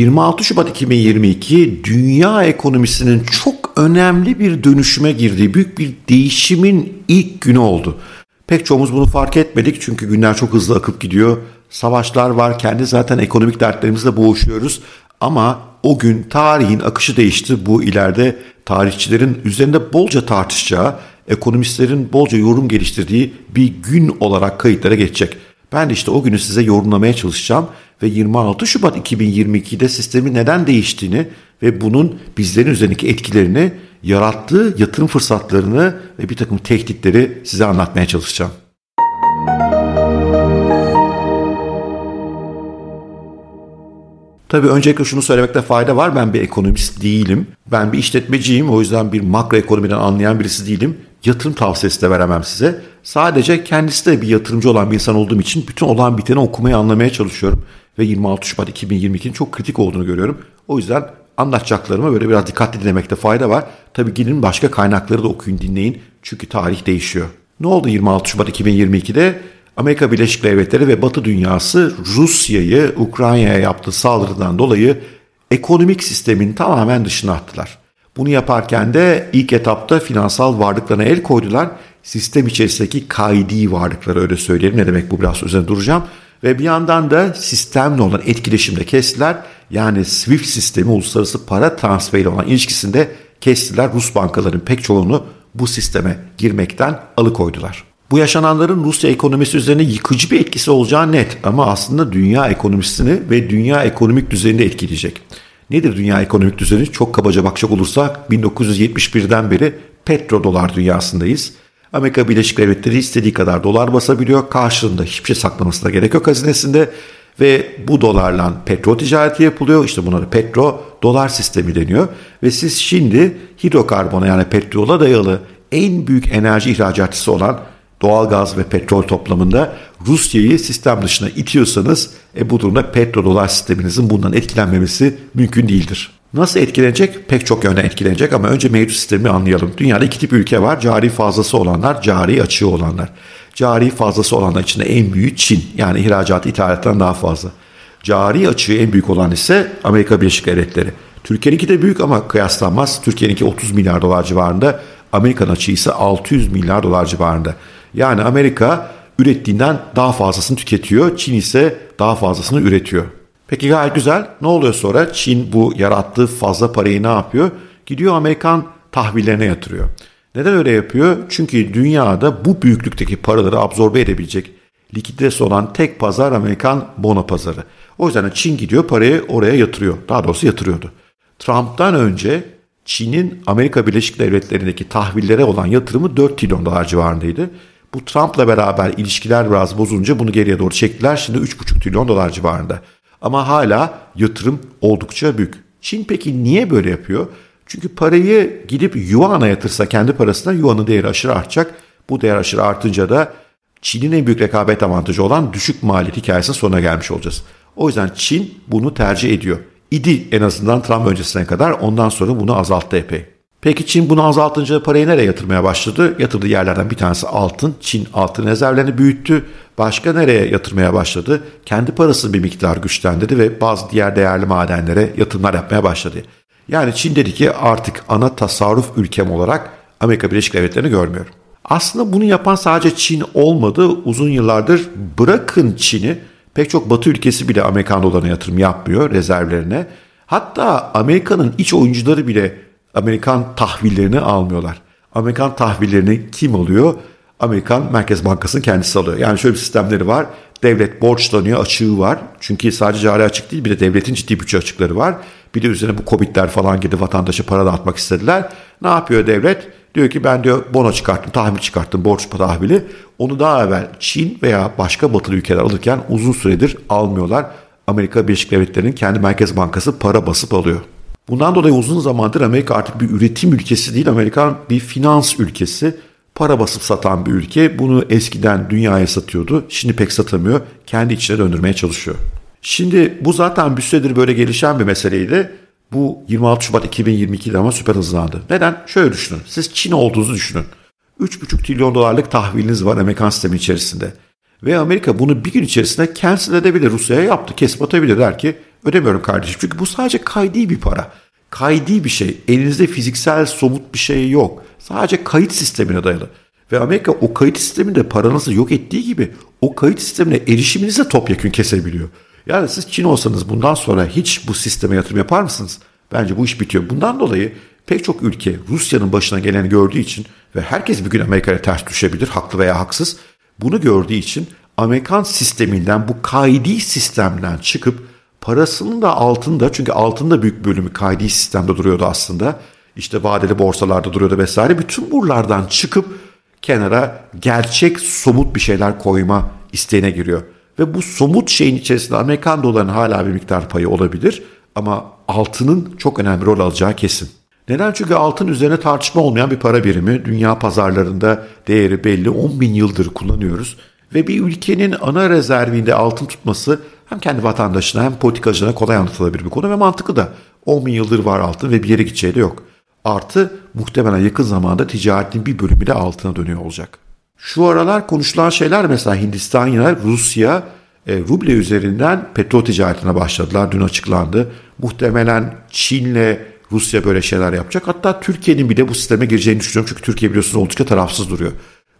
26 Şubat 2022 dünya ekonomisinin çok önemli bir dönüşüme girdiği büyük bir değişimin ilk günü oldu. Pek çoğumuz bunu fark etmedik çünkü günler çok hızlı akıp gidiyor. Savaşlar var, kendi zaten ekonomik dertlerimizle boğuşuyoruz. Ama o gün tarihin akışı değişti. Bu ileride tarihçilerin üzerinde bolca tartışacağı, ekonomistlerin bolca yorum geliştirdiği bir gün olarak kayıtlara geçecek. Ben de işte o günü size yorumlamaya çalışacağım ve 26 Şubat 2022'de sistemin neden değiştiğini ve bunun bizlerin üzerindeki etkilerini, yarattığı yatırım fırsatlarını ve bir takım tehditleri size anlatmaya çalışacağım. Tabii öncelikle şunu söylemekte fayda var. Ben bir ekonomist değilim. Ben bir işletmeciyim. O yüzden bir makro ekonomiden anlayan birisi değilim. Yatırım tavsiyesi de veremem size. Sadece kendisi de bir yatırımcı olan bir insan olduğum için bütün olan biteni okumaya anlamaya çalışıyorum. Ve 26 Şubat 2022'nin çok kritik olduğunu görüyorum. O yüzden anlatacaklarımı böyle biraz dikkatli dinlemekte fayda var. Tabii gidin başka kaynakları da okuyun dinleyin. Çünkü tarih değişiyor. Ne oldu 26 Şubat 2022'de? Amerika Birleşik Devletleri ve Batı dünyası Rusya'yı Ukrayna'ya yaptığı saldırıdan dolayı ekonomik sistemin tamamen dışına attılar. Bunu yaparken de ilk etapta finansal varlıklarına el koydular. Sistem içerisindeki kaydi varlıkları öyle söyleyelim. Ne demek bu biraz üzerine duracağım. Ve bir yandan da sistemle olan etkileşimde kestiler. Yani SWIFT sistemi uluslararası para transferi olan ilişkisinde kestiler. Rus bankaların pek çoğunu bu sisteme girmekten alıkoydular. Bu yaşananların Rusya ekonomisi üzerine yıkıcı bir etkisi olacağı net ama aslında dünya ekonomisini ve dünya ekonomik düzenini etkileyecek. Nedir dünya ekonomik düzeni? Çok kabaca bakacak olursak 1971'den beri petrodolar dünyasındayız. Amerika Birleşik Devletleri istediği kadar dolar basabiliyor. Karşılığında hiçbir şey saklamasına gerek yok hazinesinde. Ve bu dolarla petrol ticareti yapılıyor. İşte buna da petro dolar sistemi deniyor. Ve siz şimdi hidrokarbona yani petrola dayalı en büyük enerji ihracatçısı olan doğalgaz ve petrol toplamında Rusya'yı sistem dışına itiyorsanız e bu durumda petrodolar sisteminizin bundan etkilenmemesi mümkün değildir. Nasıl etkilenecek? Pek çok yönden etkilenecek ama önce mevcut sistemi anlayalım. Dünyada iki tip ülke var. Cari fazlası olanlar, cari açığı olanlar. Cari fazlası olanlar içinde en büyük Çin. Yani ihracat ithalattan daha fazla. Cari açığı en büyük olan ise Amerika Birleşik Devletleri. Türkiye'ninki de büyük ama kıyaslanmaz. Türkiye'ninki 30 milyar dolar civarında. Amerikan açığı ise 600 milyar dolar civarında. Yani Amerika ürettiğinden daha fazlasını tüketiyor. Çin ise daha fazlasını üretiyor. Peki gayet güzel. Ne oluyor sonra? Çin bu yarattığı fazla parayı ne yapıyor? Gidiyor Amerikan tahvillerine yatırıyor. Neden öyle yapıyor? Çünkü dünyada bu büyüklükteki paraları absorbe edebilecek likiditesi olan tek pazar Amerikan bono pazarı. O yüzden Çin gidiyor parayı oraya yatırıyor. Daha doğrusu yatırıyordu. Trump'tan önce Çin'in Amerika Birleşik Devletleri'ndeki tahvillere olan yatırımı 4 trilyon dolar civarındaydı. Bu Trump'la beraber ilişkiler biraz bozulunca bunu geriye doğru çektiler. Şimdi 3,5 trilyon dolar civarında. Ama hala yatırım oldukça büyük. Çin peki niye böyle yapıyor? Çünkü parayı gidip yuan'a yatırsa kendi parasına yuanın değeri aşırı artacak. Bu değer aşırı artınca da Çin'in en büyük rekabet avantajı olan düşük maliyet hikayesinin sonuna gelmiş olacağız. O yüzden Çin bunu tercih ediyor. İdi en azından Trump öncesine kadar ondan sonra bunu azalttı epey. Peki Çin bunu azaltınca parayı nereye yatırmaya başladı? Yatırdığı yerlerden bir tanesi altın. Çin altın rezervlerini büyüttü. Başka nereye yatırmaya başladı? Kendi parasını bir miktar güçlendirdi ve bazı diğer değerli madenlere yatırımlar yapmaya başladı. Yani Çin dedi ki artık ana tasarruf ülkem olarak Amerika Birleşik Devletleri'ni görmüyorum. Aslında bunu yapan sadece Çin olmadı. Uzun yıllardır bırakın Çin'i pek çok batı ülkesi bile Amerikan dolarına yatırım yapmıyor rezervlerine. Hatta Amerika'nın iç oyuncuları bile Amerikan tahvillerini almıyorlar. Amerikan tahvillerini kim alıyor? Amerikan Merkez Bankası'nın kendisi alıyor. Yani şöyle bir sistemleri var. Devlet borçlanıyor, açığı var. Çünkü sadece cari açık değil bir de devletin ciddi bütçe açıkları var. Bir de üzerine bu Covid'ler falan gibi vatandaşa para dağıtmak istediler. Ne yapıyor devlet? Diyor ki ben diyor bono çıkarttım, tahvil çıkarttım, borç tahvili. Onu daha evvel Çin veya başka batılı ülkeler alırken uzun süredir almıyorlar. Amerika Birleşik Devletleri'nin kendi Merkez Bankası para basıp alıyor. Bundan dolayı uzun zamandır Amerika artık bir üretim ülkesi değil, Amerikan bir finans ülkesi. Para basıp satan bir ülke. Bunu eskiden dünyaya satıyordu. Şimdi pek satamıyor. Kendi içine döndürmeye çalışıyor. Şimdi bu zaten bir süredir böyle gelişen bir meseleydi. Bu 26 Şubat 2022'de ama süper hızlandı. Neden? Şöyle düşünün. Siz Çin olduğunuzu düşünün. 3,5 trilyon dolarlık tahviliniz var Amerikan sistemi içerisinde. Ve Amerika bunu bir gün içerisinde cancel edebilir. Rusya'ya yaptı. Kesip atabilir der ki ödemiyorum kardeşim. Çünkü bu sadece kaydi bir para. Kaydi bir şey. Elinizde fiziksel somut bir şey yok. Sadece kayıt sistemine dayalı. Ve Amerika o kayıt sisteminde paranızı yok ettiği gibi o kayıt sistemine erişiminizi de topyekün kesebiliyor. Yani siz Çin olsanız bundan sonra hiç bu sisteme yatırım yapar mısınız? Bence bu iş bitiyor. Bundan dolayı pek çok ülke Rusya'nın başına geleni gördüğü için ve herkes bir gün Amerika'ya ters düşebilir haklı veya haksız. Bunu gördüğü için Amerikan sisteminden bu kaydi sistemden çıkıp parasının da altında çünkü altında büyük bölümü kaydi sistemde duruyordu aslında. İşte vadeli borsalarda duruyordu vesaire. Bütün buralardan çıkıp kenara gerçek somut bir şeyler koyma isteğine giriyor. Ve bu somut şeyin içerisinde Amerikan dolarının hala bir miktar payı olabilir ama altının çok önemli rol alacağı kesin. Neden? Çünkü altın üzerine tartışma olmayan bir para birimi. Dünya pazarlarında değeri belli. 10 bin yıldır kullanıyoruz. Ve bir ülkenin ana rezervinde altın tutması hem kendi vatandaşına hem politikacına kolay anlatılabilir bir konu ve mantıklı da. 10 bin yıldır var altın ve bir yere gideceği de yok. Artı muhtemelen yakın zamanda ticaretin bir bölümü de altına dönüyor olacak. Şu aralar konuşulan şeyler mesela Hindistan yine Rusya e, ruble üzerinden petrol ticaretine başladılar. Dün açıklandı. Muhtemelen Çin'le Rusya böyle şeyler yapacak. Hatta Türkiye'nin bile bu sisteme gireceğini düşünüyorum. Çünkü Türkiye biliyorsunuz oldukça tarafsız duruyor.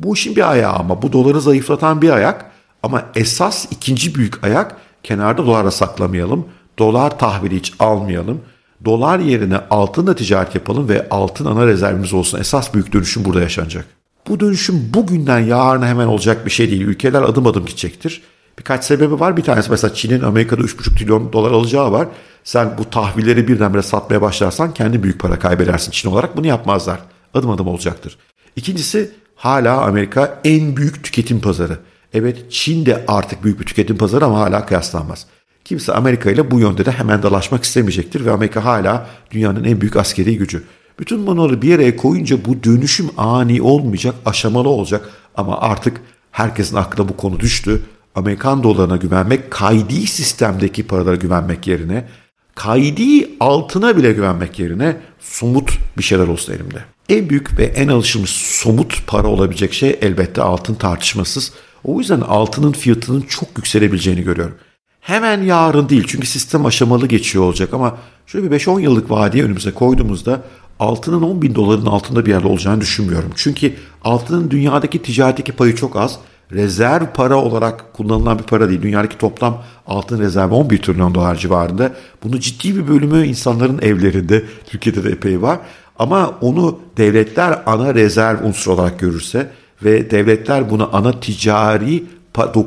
Bu işin bir ayağı ama bu doları zayıflatan bir ayak. Ama esas ikinci büyük ayak kenarda dolara saklamayalım. Dolar tahvili hiç almayalım. Dolar yerine altınla ticaret yapalım ve altın ana rezervimiz olsun. Esas büyük dönüşüm burada yaşanacak. Bu dönüşüm bugünden yarına hemen olacak bir şey değil. Ülkeler adım adım gidecektir. Birkaç sebebi var. Bir tanesi mesela Çin'in Amerika'da 3,5 trilyon dolar alacağı var. Sen bu tahvilleri birdenbire satmaya başlarsan kendi büyük para kaybedersin Çin olarak. Bunu yapmazlar. Adım adım olacaktır. İkincisi hala Amerika en büyük tüketim pazarı. Evet Çin de artık büyük bir tüketim pazarı ama hala kıyaslanmaz. Kimse Amerika ile bu yönde de hemen dalaşmak istemeyecektir ve Amerika hala dünyanın en büyük askeri gücü. Bütün bunları bir araya koyunca bu dönüşüm ani olmayacak, aşamalı olacak ama artık herkesin aklına bu konu düştü. Amerikan dolarına güvenmek, kaydi sistemdeki paralara güvenmek yerine, kaydi altına bile güvenmek yerine somut bir şeyler olsun elimde. En büyük ve en alışılmış somut para olabilecek şey elbette altın tartışmasız. O yüzden altının fiyatının çok yükselebileceğini görüyorum. Hemen yarın değil çünkü sistem aşamalı geçiyor olacak ama şöyle bir 5-10 yıllık vadeye önümüze koyduğumuzda altının 10 bin doların altında bir yerde olacağını düşünmüyorum. Çünkü altının dünyadaki ticaretteki payı çok az. Rezerv para olarak kullanılan bir para değil. Dünyadaki toplam altın rezervi 11 trilyon dolar civarında. Bunu ciddi bir bölümü insanların evlerinde, Türkiye'de de epey var. Ama onu devletler ana rezerv unsur olarak görürse ve devletler bunu ana ticari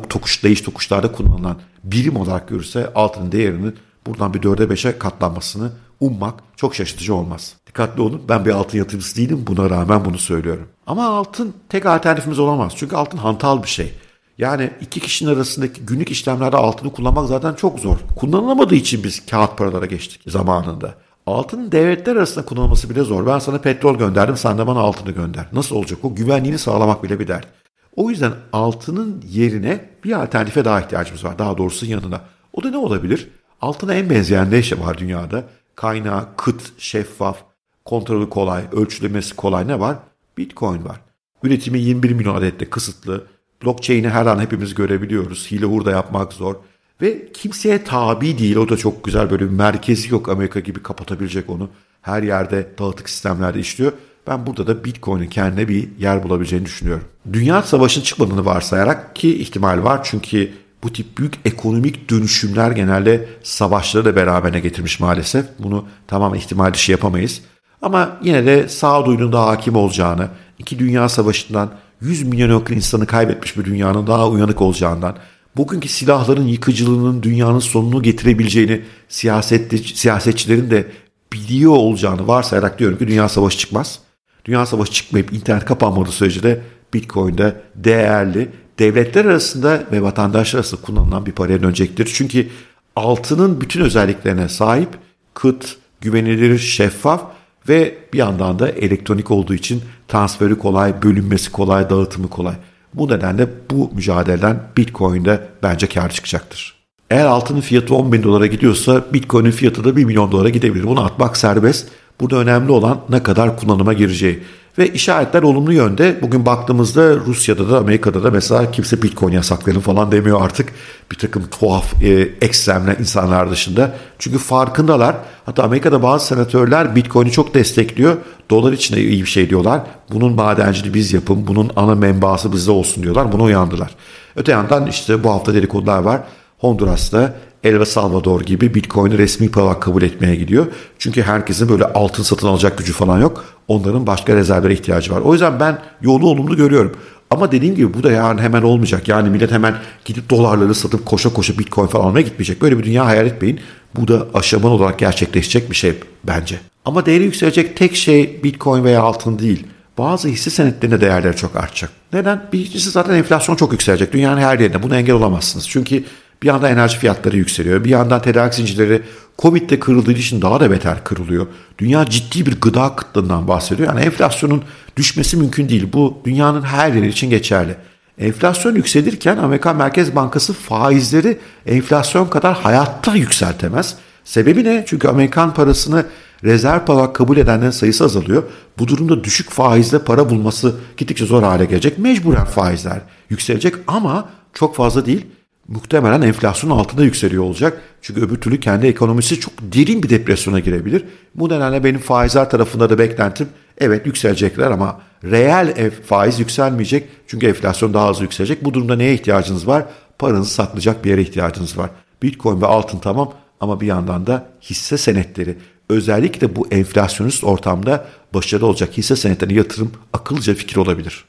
tokuş, değiş tokuşlarda kullanılan birim olarak görürse altının değerinin buradan bir dörde beşe katlanmasını ummak çok şaşırtıcı olmaz. Dikkatli olun ben bir altın yatırımcısı değilim buna rağmen bunu söylüyorum. Ama altın tek alternatifimiz olamaz. Çünkü altın hantal bir şey. Yani iki kişinin arasındaki günlük işlemlerde altını kullanmak zaten çok zor. Kullanılamadığı için biz kağıt paralara geçtik zamanında. Altının devletler arasında kullanılması bile zor. Ben sana petrol gönderdim sen de bana altını gönder. Nasıl olacak o? Güvenliğini sağlamak bile bir dert. O yüzden altının yerine bir alternatife daha ihtiyacımız var. Daha doğrusu yanına. O da ne olabilir? Altına en benzeyen ne şey var dünyada? Kaynağı kıt, şeffaf, kontrolü kolay, ölçülemesi kolay ne var? Bitcoin var. Üretimi 21 milyon adette kısıtlı. Blockchain'i her an hepimiz görebiliyoruz. Hile hurda yapmak zor. Ve kimseye tabi değil. O da çok güzel böyle bir merkezi yok Amerika gibi kapatabilecek onu. Her yerde dağıtık sistemlerde işliyor. Ben burada da Bitcoin'in kendine bir yer bulabileceğini düşünüyorum. Dünya savaşının çıkmadığını varsayarak ki ihtimal var çünkü bu tip büyük ekonomik dönüşümler genelde savaşları da beraberine getirmiş maalesef. Bunu tamamen ihtimal dışı yapamayız. Ama yine de sağduyunun daha hakim olacağını, iki dünya savaşından 100 milyon yakın insanı kaybetmiş bir dünyanın daha uyanık olacağından, bugünkü silahların yıkıcılığının dünyanın sonunu getirebileceğini siyasette, siyasetçilerin de biliyor olacağını varsayarak diyorum ki dünya savaşı çıkmaz. Dünya savaşı çıkmayıp internet kapanmadığı sürece de Bitcoin'de değerli devletler arasında ve vatandaşlar arasında kullanılan bir paraya dönecektir. Çünkü altının bütün özelliklerine sahip, kıt, güvenilir, şeffaf ve bir yandan da elektronik olduğu için transferi kolay, bölünmesi kolay, dağıtımı kolay. Bu nedenle bu mücadeleden Bitcoin'de bence kar çıkacaktır. Eğer altının fiyatı 10 bin dolara gidiyorsa Bitcoin'in fiyatı da 1 milyon dolara gidebilir. Bunu atmak serbest. Burada önemli olan ne kadar kullanıma gireceği. Ve işaretler olumlu yönde. Bugün baktığımızda Rusya'da da Amerika'da da mesela kimse Bitcoin yasaklayalım falan demiyor artık. Bir takım tuhaf, e, ekstremler insanlar dışında. Çünkü farkındalar. Hatta Amerika'da bazı senatörler Bitcoin'i çok destekliyor. Dolar için de iyi bir şey diyorlar. Bunun madenciliği biz yapın, bunun ana menbaası bizde olsun diyorlar. Buna uyandılar. Öte yandan işte bu hafta dedikodular var. Honduras'ta El Salvador gibi Bitcoin'i resmi para kabul etmeye gidiyor. Çünkü herkesin böyle altın satın alacak gücü falan yok. Onların başka rezervlere ihtiyacı var. O yüzden ben yolu olumlu görüyorum. Ama dediğim gibi bu da yarın hemen olmayacak. Yani millet hemen gidip dolarları satıp koşa koşa bitcoin falan almaya gitmeyecek. Böyle bir dünya hayal etmeyin. Bu da aşaman olarak gerçekleşecek bir şey bence. Ama değeri yükselecek tek şey bitcoin veya altın değil. Bazı hisse senetlerinde değerleri çok artacak. Neden? Birincisi zaten enflasyon çok yükselecek. Dünyanın her yerinde. Buna engel olamazsınız. Çünkü bir yandan enerji fiyatları yükseliyor. Bir yandan tedarik zincirleri Covid'de kırıldığı için daha da beter kırılıyor. Dünya ciddi bir gıda kıtlığından bahsediyor. Yani enflasyonun düşmesi mümkün değil. Bu dünyanın her yeri için geçerli. Enflasyon yükselirken Amerikan Merkez Bankası faizleri enflasyon kadar hayatta yükseltemez. Sebebi ne? Çünkü Amerikan parasını rezerv para kabul edenlerin sayısı azalıyor. Bu durumda düşük faizle para bulması gittikçe zor hale gelecek. Mecburen faizler yükselecek ama çok fazla değil muhtemelen enflasyon altında yükseliyor olacak. Çünkü öbür türlü kendi ekonomisi çok derin bir depresyona girebilir. Bu nedenle benim faizler tarafında da beklentim evet yükselecekler ama reel faiz yükselmeyecek. Çünkü enflasyon daha hızlı yükselecek. Bu durumda neye ihtiyacınız var? Paranızı saklayacak bir yere ihtiyacınız var. Bitcoin ve altın tamam ama bir yandan da hisse senetleri. Özellikle bu enflasyonist ortamda başarılı olacak hisse senetlerine yatırım akıllıca fikir olabilir.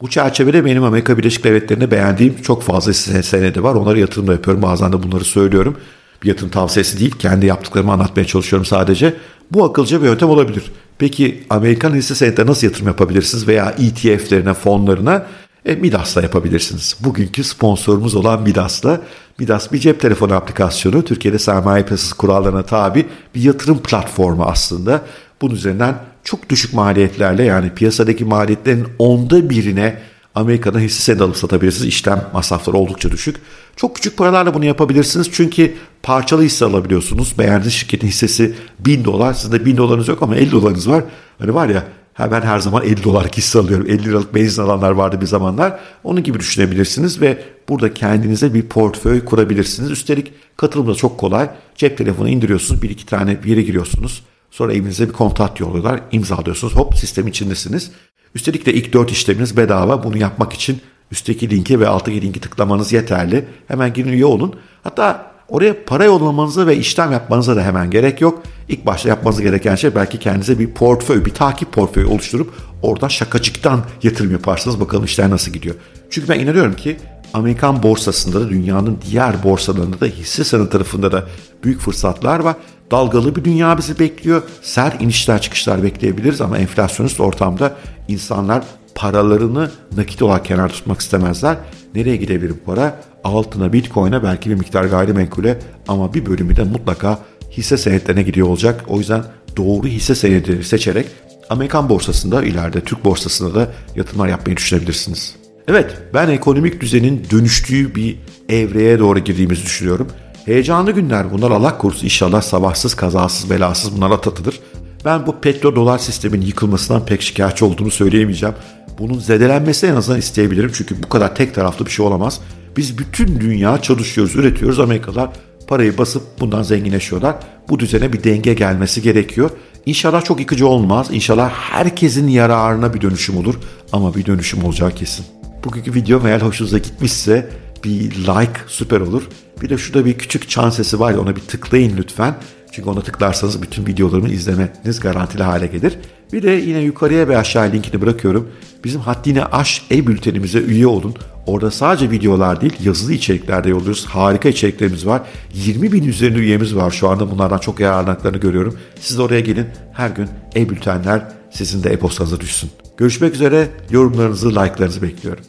Bu çerçevede benim Amerika Birleşik Devletleri'nde beğendiğim çok fazla senedi var. Onları yatırım da yapıyorum. Bazen de bunları söylüyorum. Bir yatırım tavsiyesi değil. Kendi yaptıklarımı anlatmaya çalışıyorum sadece. Bu akılcı bir yöntem olabilir. Peki Amerikan hisse senetine nasıl yatırım yapabilirsiniz veya ETF'lerine, fonlarına? E, Midas'la yapabilirsiniz. Bugünkü sponsorumuz olan Midas'la. Midas bir cep telefonu aplikasyonu. Türkiye'de sermaye piyasası kurallarına tabi bir yatırım platformu aslında. Bunun üzerinden çok düşük maliyetlerle yani piyasadaki maliyetlerin onda birine Amerika'da hisse senedi alıp satabilirsiniz. İşlem masrafları oldukça düşük. Çok küçük paralarla bunu yapabilirsiniz. Çünkü parçalı hisse alabiliyorsunuz. Beğendiğiniz şirketin hissesi 1000 dolar. Sizde 1000 dolarınız yok ama 50 dolarınız var. Hani var ya ben her zaman 50 dolarlık hisse alıyorum. 50 liralık benzin alanlar vardı bir zamanlar. Onun gibi düşünebilirsiniz ve burada kendinize bir portföy kurabilirsiniz. Üstelik katılım da çok kolay. Cep telefonu indiriyorsunuz. Bir iki tane yere giriyorsunuz. Sonra evinize bir kontrat yolluyorlar. imzalıyorsunuz. Hop sistem içindesiniz. Üstelik de ilk 4 işleminiz bedava. Bunu yapmak için üstteki linki ve alttaki linki tıklamanız yeterli. Hemen girin üye olun. Hatta oraya para yollamanıza ve işlem yapmanıza da hemen gerek yok. İlk başta yapmanız gereken şey belki kendinize bir portföy, bir takip portföyü oluşturup oradan şakacıktan yatırım yaparsınız. Bakalım işler nasıl gidiyor. Çünkü ben inanıyorum ki Amerikan borsasında da dünyanın diğer borsalarında da hisse senedi tarafında da büyük fırsatlar var. Dalgalı bir dünya bizi bekliyor. Sert inişler çıkışlar bekleyebiliriz ama enflasyonist ortamda insanlar paralarını nakit olarak kenar tutmak istemezler. Nereye gidebilir bu para? Altına, bitcoin'e belki bir miktar gayrimenkule ama bir bölümü de mutlaka hisse senetlerine gidiyor olacak. O yüzden doğru hisse senedi seçerek Amerikan borsasında ileride Türk borsasında da yatırımlar yapmayı düşünebilirsiniz. Evet ben ekonomik düzenin dönüştüğü bir evreye doğru girdiğimizi düşünüyorum. Heyecanlı günler bunlar Allah korusun inşallah sabahsız kazasız belasız bunlar atlatılır. Ben bu petro-dolar sistemin yıkılmasından pek şikayetçi olduğunu söyleyemeyeceğim. Bunun zedelenmesini en azından isteyebilirim çünkü bu kadar tek taraflı bir şey olamaz. Biz bütün dünya çalışıyoruz, üretiyoruz. Amerikalılar parayı basıp bundan zenginleşiyorlar. Bu düzene bir denge gelmesi gerekiyor. İnşallah çok yıkıcı olmaz. İnşallah herkesin yararına bir dönüşüm olur. Ama bir dönüşüm olacağı kesin. Bugünkü video eğer hoşunuza gitmişse bir like süper olur. Bir de şurada bir küçük çan sesi var ya ona bir tıklayın lütfen. Çünkü ona tıklarsanız bütün videolarımı izlemeniz garantili hale gelir. Bir de yine yukarıya ve aşağıya linkini bırakıyorum. Bizim Haddini Aş e-bültenimize üye olun. Orada sadece videolar değil yazılı içerikler de yolluyoruz. Harika içeriklerimiz var. 20 bin üzerinde üyemiz var şu anda. Bunlardan çok yararlandıklarını görüyorum. Siz de oraya gelin. Her gün e-bültenler sizin de e-postanıza düşsün. Görüşmek üzere. Yorumlarınızı, like'larınızı bekliyorum.